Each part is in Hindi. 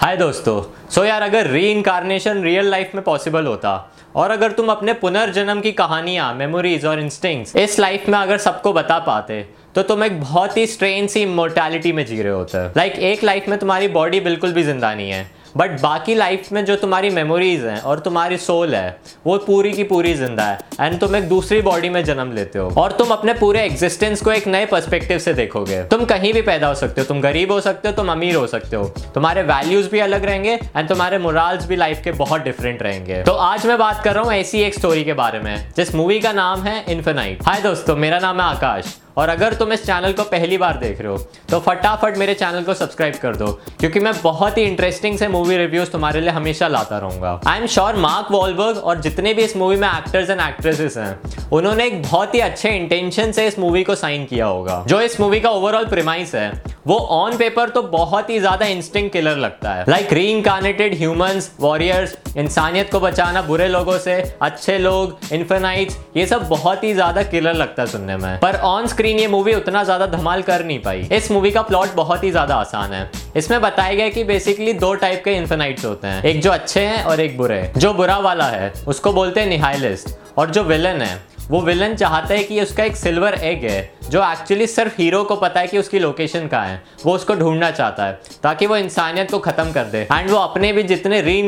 हाय दोस्तों सो so यार अगर री इनकारनेशन रियल लाइफ में पॉसिबल होता और अगर तुम अपने पुनर्जन्म की कहानियाँ मेमोरीज और इंस्टिंक्ट्स इस लाइफ में अगर सबको बता पाते तो तुम एक बहुत ही स्ट्रेन सी इमोर्टैलिटी में जी रहे होते। लाइक like, एक लाइफ में तुम्हारी बॉडी बिल्कुल भी ज़िंदा नहीं है। बट बाकी लाइफ में जो तुम्हारी मेमोरीज हैं और तुम्हारी सोल है, वो पूरी की पूरी ज़िंदा है। एंड तुम एक दूसरी बॉडी में जन्म लेते हो। और तुम अपने पूरे एग्जिस्टेंस को एक नए पर्सपेक्टिव से देखोगे। तुम कहीं भी पैदा हो सकते हो। तुम गरीब हो सकते हो, तुम अमीर हो सकते हो। तुम्हारे वैल्यूज़ भी अलग रहेंगे एंड तुम्हारे मोराल्स भी लाइफ के बहुत डिफरेंट रहेंगे। तो आज मैं बात कर रहा हूँ ऐसी एक स्टोरी के बारे में, जिस मूवी का नाम है इन्फेनाइट हाय दोस्तों, मेरा नाम है आकाश। और अगर तुम इस चैनल को पहली बार देख रहे हो तो फटाफट मेरे चैनल को सब्सक्राइब कर दो, क्योंकि मैं बहुत ही इंटरेस्टिंग से मूवी रिव्यूज़ तुम्हारे लिए हमेशा लाता रहूँगा। I am sure Mark Wahlberg और जितने भी इस मूवी में एक्टर्स एंड एक्ट्रेसेस हैं, उन्होंने एक बहुत ही अच्छे इंटेंशन से इस मूवी को साइन किया होगा, जो इस मूवी का ओवरऑल प्रिमाइस है। वो ऑन पेपर तो बहुत ही ज़्यादा इंस्टिंग किलर लगता है। लाइक री इनकारनेटेड ह्यूमंस वॉरियर्स इंसानियत को बचाना बुरे लोगों से, अच्छे लोग इन्फेनाइट्स ये सब बहुत ही ज़्यादा किलर लगता है सुनने में। पर ऑन स्क्रीन ये मूवी उतना ज़्यादा धमाल कर नहीं पाई। इस मूवी का प्लॉट बहुत ही ज़्यादा आसान है। इसमें बताया गया कि बेसिकली दो टाइप के इन्फेनाइट्स होते हैं। एक जो अच्छे हैं और एक बुरे। जो बुरा वाला है, उसको बोलते हैं निहाइलिस्ट और जो विलन है वो विलन चाहता है कि उसका एक सिल्वर एग है, जो एक्चुअली सिर्फ़ हीरो को पता है कि उसकी लोकेशन कहाँ है। वो उसको ढूंढना चाहता है, ताकि वो इंसानियत को खत्म कर दे। एंड वो अपने भी जितने री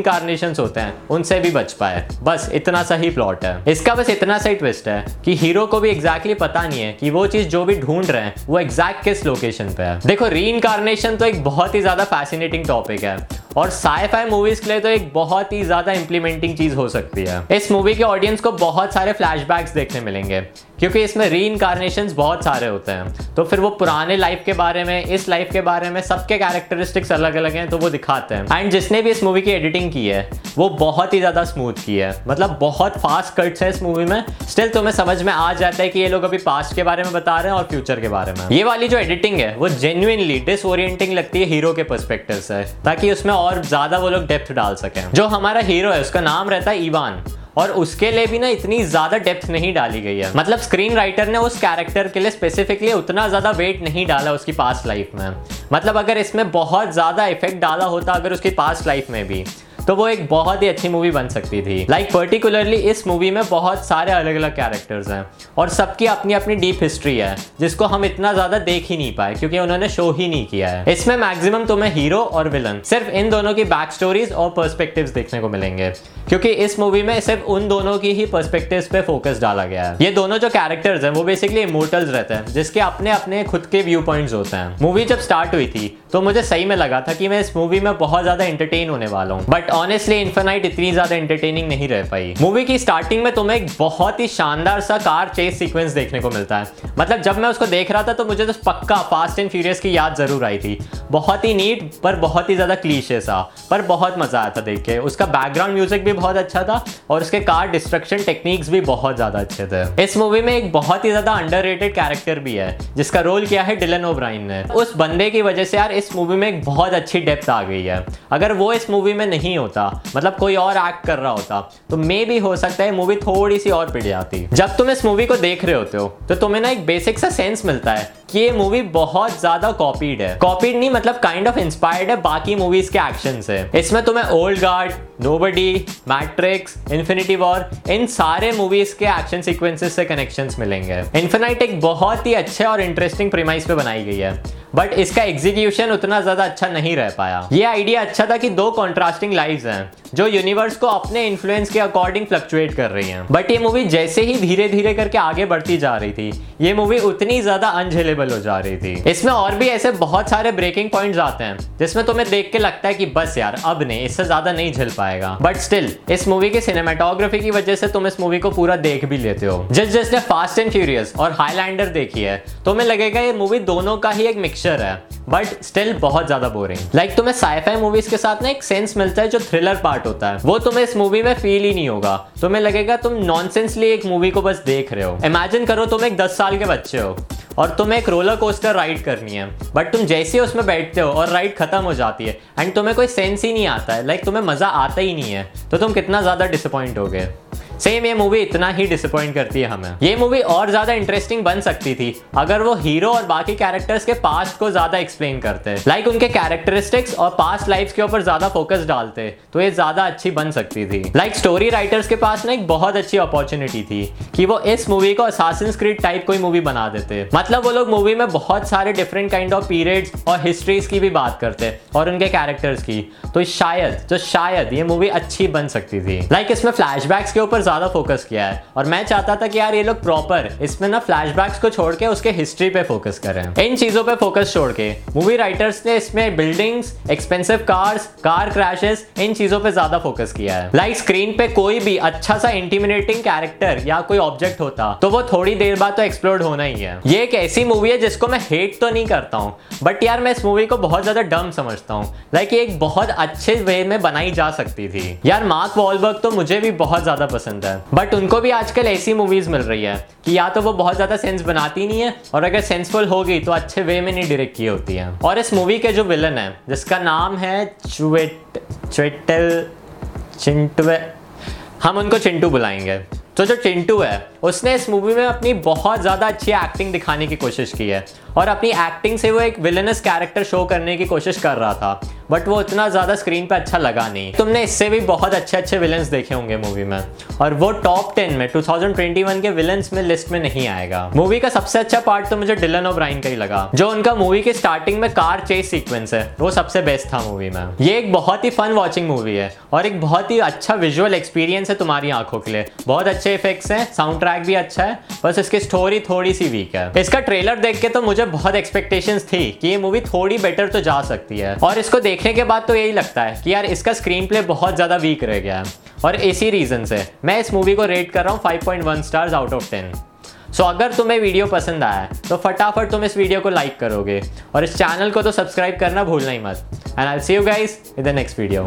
होते हैं, उनसे भी बच पाए। बस इतना सा ही प्लॉट है। इसका बस इतना सा ही ट्विस्ट है कि हीरो को भी एग्जैक्टली exactly पता नहीं है कि वो चीज़ जो भी ढूंढ रहे हैं, वो एग्जैक्ट किस लोकेशन पे है। देखो री तो एक बहुत ही ज़्यादा फैसिनेटिंग टॉपिक है। और साईफाई मूवीज़ के लिए तो एक बहुत ही ज़्यादा इंप्लीमेंटिंग चीज़ हो सकती है। इस मूवी के ऑडियंस को बहुत सारे फ्लैशबैक्स देखने मिलेंगे, क्योंकि इसमें री इनकारनेशन बहुत सारे होते हैं। तो फिर वो पुराने लाइफ के बारे में, इस लाइफ के बारे में सबके कैरेक्टरिस्टिक्स अलग अलग हैं तो वो दिखाते हैं। एंड जिसने भी इस मूवी की एडिटिंग की है, वो बहुत ही ज़्यादा स्मूथ की है। मतलब बहुत फास्ट कट्स है इस मूवी में। स्टिल तुम्हें समझ में आ जाता है कि ये लोग अभी पास्ट के बारे में बता रहे हैं और फ्यूचर के बारे में। ये वाली जो एडिटिंग है, वो जेन्युइनली डिसओरिएंटिंग लगती है हीरो के परस्पेक्टिव से, ताकि उसमें और ज़्यादा वो लोग डेप्थ डाल सकें जो हमारा हीरो है, उसका नाम रहता है ईवान। और उसके लिए भी ना इतनी ज़्यादा डेप्थ नहीं डाली गई है। मतलब स्क्रीन राइटर ने उस कैरेक्टर के लिए स्पेसिफिकली उतना ज़्यादा वेट नहीं डाला उसकी पास्ट लाइफ में। मतलब अगर इसमें बहुत ज़्यादा इफ़ेक्ट डाला होता, अगर उसकी पास्ट लाइफ में भी। तो वो एक बहुत ही अच्छी मूवी बन सकती थी। लाइक like, पर्टिकुलरली इस मूवी में बहुत सारे अलग अलग कैरेक्टर्स हैं और सबकी अपनी अपनी डीप हिस्ट्री है जिसको हम इतना ज़्यादा देख ही नहीं पाए क्योंकि उन्होंने शो ही नहीं किया है। इसमें मैक्सिमम तुम्हें हीरो और विलन सिर्फ़ इन दोनों की बैक स्टोरीज और पर्सपेक्टिव देखने को मिलेंगे क्योंकि इस मूवी में सिर्फ़ उन दोनों की ही पर्सपेक्टिव पे फोकस डाला गया है। ये दोनों जो कैरेक्टर्स हैं वो बेसिकली इमोटल्स रहते हैं जिसके अपने अपने खुद के व्यू पॉइंट्स होते हैं। मूवी जब स्टार्ट हुई थी तो मुझे सही में लगा था कि मैं इस मूवी में बहुत ज़्यादा एंटरटेन होने वाला हूँ। बट ऑनेस्टली इन्फेनाइट इतनी ज़्यादा एंटरटेनिंग नहीं रह पाई। मूवी की स्टार्टिंग में तुम्हें एक बहुत ही शानदार सा कार चेस सीक्वेंस देखने को मिलता है। मतलब जब मैं उसको देख रहा था तो मुझे तो पक्का फास्ट एंड फ्यूरियस की याद ज़रूर आई थी। बहुत ही नीट पर बहुत ही ज़्यादा क्लीशे सा, पर बहुत मज़ा आया था देख के। उसका बैकग्राउंड म्यूज़िक भी बहुत अच्छा था, और उसके कार डिस्ट्रक्शन टेक्निक्स भी बहुत ज़्यादा अच्छे थे। इस मूवी में एक बहुत ही ज़्यादा अंडर कैरेक्टर भी है, जिसका रोल किया है डिलन ओब्राइन ने। उस बंदे की वजह से यार, इस मूवी में एक बहुत अच्छी डेप्थ आ गई है। अगर वो इस मूवी में नहीं होता मतलब कोई और एक्ट कर रहा होता तो मे भी हो सकता है मूवी थोड़ी सी और पिट जाती। जब तुम इस मूवी को देख रहे होते हो तो तुम्हें ना एक बेसिक सा सेंस मिलता है। ये मूवी बहुत ज़्यादा कॉपीड है। कॉपीड नहीं मतलब काइंड ऑफ़ इंस्पायर्ड है बाकी मूवीज़ के एक्शन से। इसमें तुम्हें Old Guard Nobody Matrix Infinity War इन सारे मूवीज़ के एक्शन सीक्वेंसेस से कनेक्शंस मिलेंगे। इन्फिनाइट एक बहुत ही अच्छे और इंटरेस्टिंग प्रीमाइस पे बनाई गई है। बट इसका एग्जीक्यूशन उतना ज़्यादा अच्छा नहीं रह पाया। ये आइडिया अच्छा था कि दो कॉन्ट्रास्टिंग लाइव्स हैं, जो यूनिवर्स को अपने इन्फ्लुएंस के अकॉर्डिंग फ्लक्चुएट कर रही हैं। बट ये मूवी जैसे ही धीरे धीरे करके आगे बढ़ती जा रही थी, ये मूवी उतनी ज़्यादा अनझेलेबल हो जा रही थी। इसमें और भी ऐसे बहुत सारे ब्रेकिंग पॉइंट्स आते हैं, जिसमें तुम्हें देख के लगता है कि बस यार, अब नहीं, इससे ज़्यादा नहीं झेल पाएगा। बट स्टिल इस मूवी की सिनेमाटोग्राफी की वजह से तुम इस मूवी को पूरा देख भी लेते हो। जिस जिसने फास्ट एंड फ्यूरियस और हाईलैंडर देखी है तुम्हें लगेगा ये मूवी दोनों का ही एक मिक्सचर है बट स्टिल बहुत ज़्यादा बोरिंग लाइक तुम्हें साइफाई मूवीज़ के साथ ना एक सेंस मिलता है जो थ्रिलर पार्ट होता है। वो तुम्हें इस मूवी में फील ही नहीं होगा। तुम्हें लगेगा तुम नॉनसेंसली एक मूवी को बस देख रहे हो। इमेजिन करो तुम एक दस साल के बच्चे हो। और तुम्हें एक रोलर कोस्टर राइड करनी है। बट तुम जैसे ही उसमें बैठते हो और राइड खत्म हो जाती है एंड तुम्हें कोई सेंस ही नहीं आता है। लाइक तुम्हें मज़ा आता ही नहीं है। तो तुम कितना ज़्यादा डिसअपॉइंट हो गए सेम ये मूवी इतना ही डिसअपॉइंट करती है हमें। ये मूवी और ज़्यादा इंटरेस्टिंग बन सकती थी, अगर वो हीरो और बाकी कैरेक्टर्स के पास्ट को ज़्यादा एक्सप्लेन करते। लाइक उनके कैरेक्टरिस्टिक्स और पास्ट लाइफ के ऊपर ज़्यादा फोकस डालते तो ये ज़्यादा अच्छी बन सकती थी। लाइक स्टोरी राइटर्स के पास ना एक बहुत अच्छी अपॉर्चुनिटी थी कि वो इस मूवी को असासिन टाइप कोई मूवी बना देते। मतलब वो लोग मूवी में बहुत सारे डिफरेंट काइंड ऑफ़ पीरियड्स और हिस्ट्रीज की भी बात करते, और उनके कैरेक्टर्स की। तो शायद तो शायद ये मूवी अच्छी बन सकती थी। लाइक like इसमें फ्लैशबैक्स के ऊपर ज़्यादा फोकस किया है। और मैं चाहता था कि यार ये लोग प्रॉपर इसमें ना फ्लैशबैक्स को छोड़ के उसके हिस्ट्री पे फोकस करें। इन चीज़ों पे फोकस छोड़ के मूवी राइटर्स ने इसमें buildings expensive cars car crashes इन चीज़ों पे ज़्यादा फोकस किया है। लाइक like स्क्रीन पे कोई भी अच्छा सा इंटीमिनेटिंग कैरेक्टर या कोई ऑब्जेक्ट होता तो वो थोड़ी देर बाद तो एक्सप्लोर होना ही है। ये एक ऐसी मूवी है जिसको मैं हेट तो नहीं करता हूँ बट यार मैं इस मूवी को बहुत ज़्यादा डम समझता हूँ। लाइक ये एक बहुत अच्छे वे में बनाई जा सकती थी। यार मार्क वॉलबर्ग तो मुझे भी बहुत ज़्यादा पसंद है। बट उनको भी आजकल ऐसी मूवीज़ मिल रही है कि या तो वो बहुत ज़्यादा सेंस बनाती नहीं है, और अगर सेंसफुल होगी तो अच्छे वे में नहीं डायरेक्ट की होती है। और इस मूवी के जो विलन है, जिसका नाम है चुवेट चुवेटल चिंटवे हम उनको चिंटू बुलाएँगे। तो जो चिंटू है, उसने इस मूवी में अपनी बहुत ज़्यादा अच्छी एक्टिंग दिखाने की कोशिश की है। और अपनी एक्टिंग से वो एक विलनस कैरेक्टर शो करने की कोशिश कर रहा था। बट वो इतना ज़्यादा स्क्रीन पे अच्छा लगा नहीं। तुमने इससे भी बहुत अच्छे अच्छे विलन्स देखे होंगे मूवी में। और वो टॉप टेन में 2021 के विलन्स में लिस्ट में नहीं आएगा। मूवी का सबसे अच्छा पार्ट तो मुझे डिलन ओब्राइन का ही लगा, जो उनका मूवी के स्टार्टिंग में कार चेस सीक्वेंस है। वो सबसे बेस्ट था मूवी में। ये एक बहुत ही फन वॉचिंग मूवी है, और एक बहुत ही अच्छा विजुअल एक्सपीरियंस है तुम्हारी आँखों के लिए। बहुत अच्छे इफेक्ट्स हैं साउंड ट्रैक भी अच्छा है, बस इसकी स्टोरी थोड़ी सी वीक है। इसका ट्रेलर देख के तो मुझे बहुत एक्सपेक्टेशंस थी कि ये मूवी थोड़ी बेटर तो जा सकती है। और इसको देखने के बाद तो यही लगता है कि यार इसका स्क्रीन प्ले बहुत ज़्यादा वीक रह गया है। और इसी रीज़न से मैं इस मूवी को रेट कर रहा हूँ 5.1 stars out of ten so अगर तुम्हें वीडियो पसंद आया तो फटाफट तुम इस वीडियो को लाइक करोगे। और इस चैनल को तो सब्सक्राइब करना भूलना ही मत। And I see you guys in the next video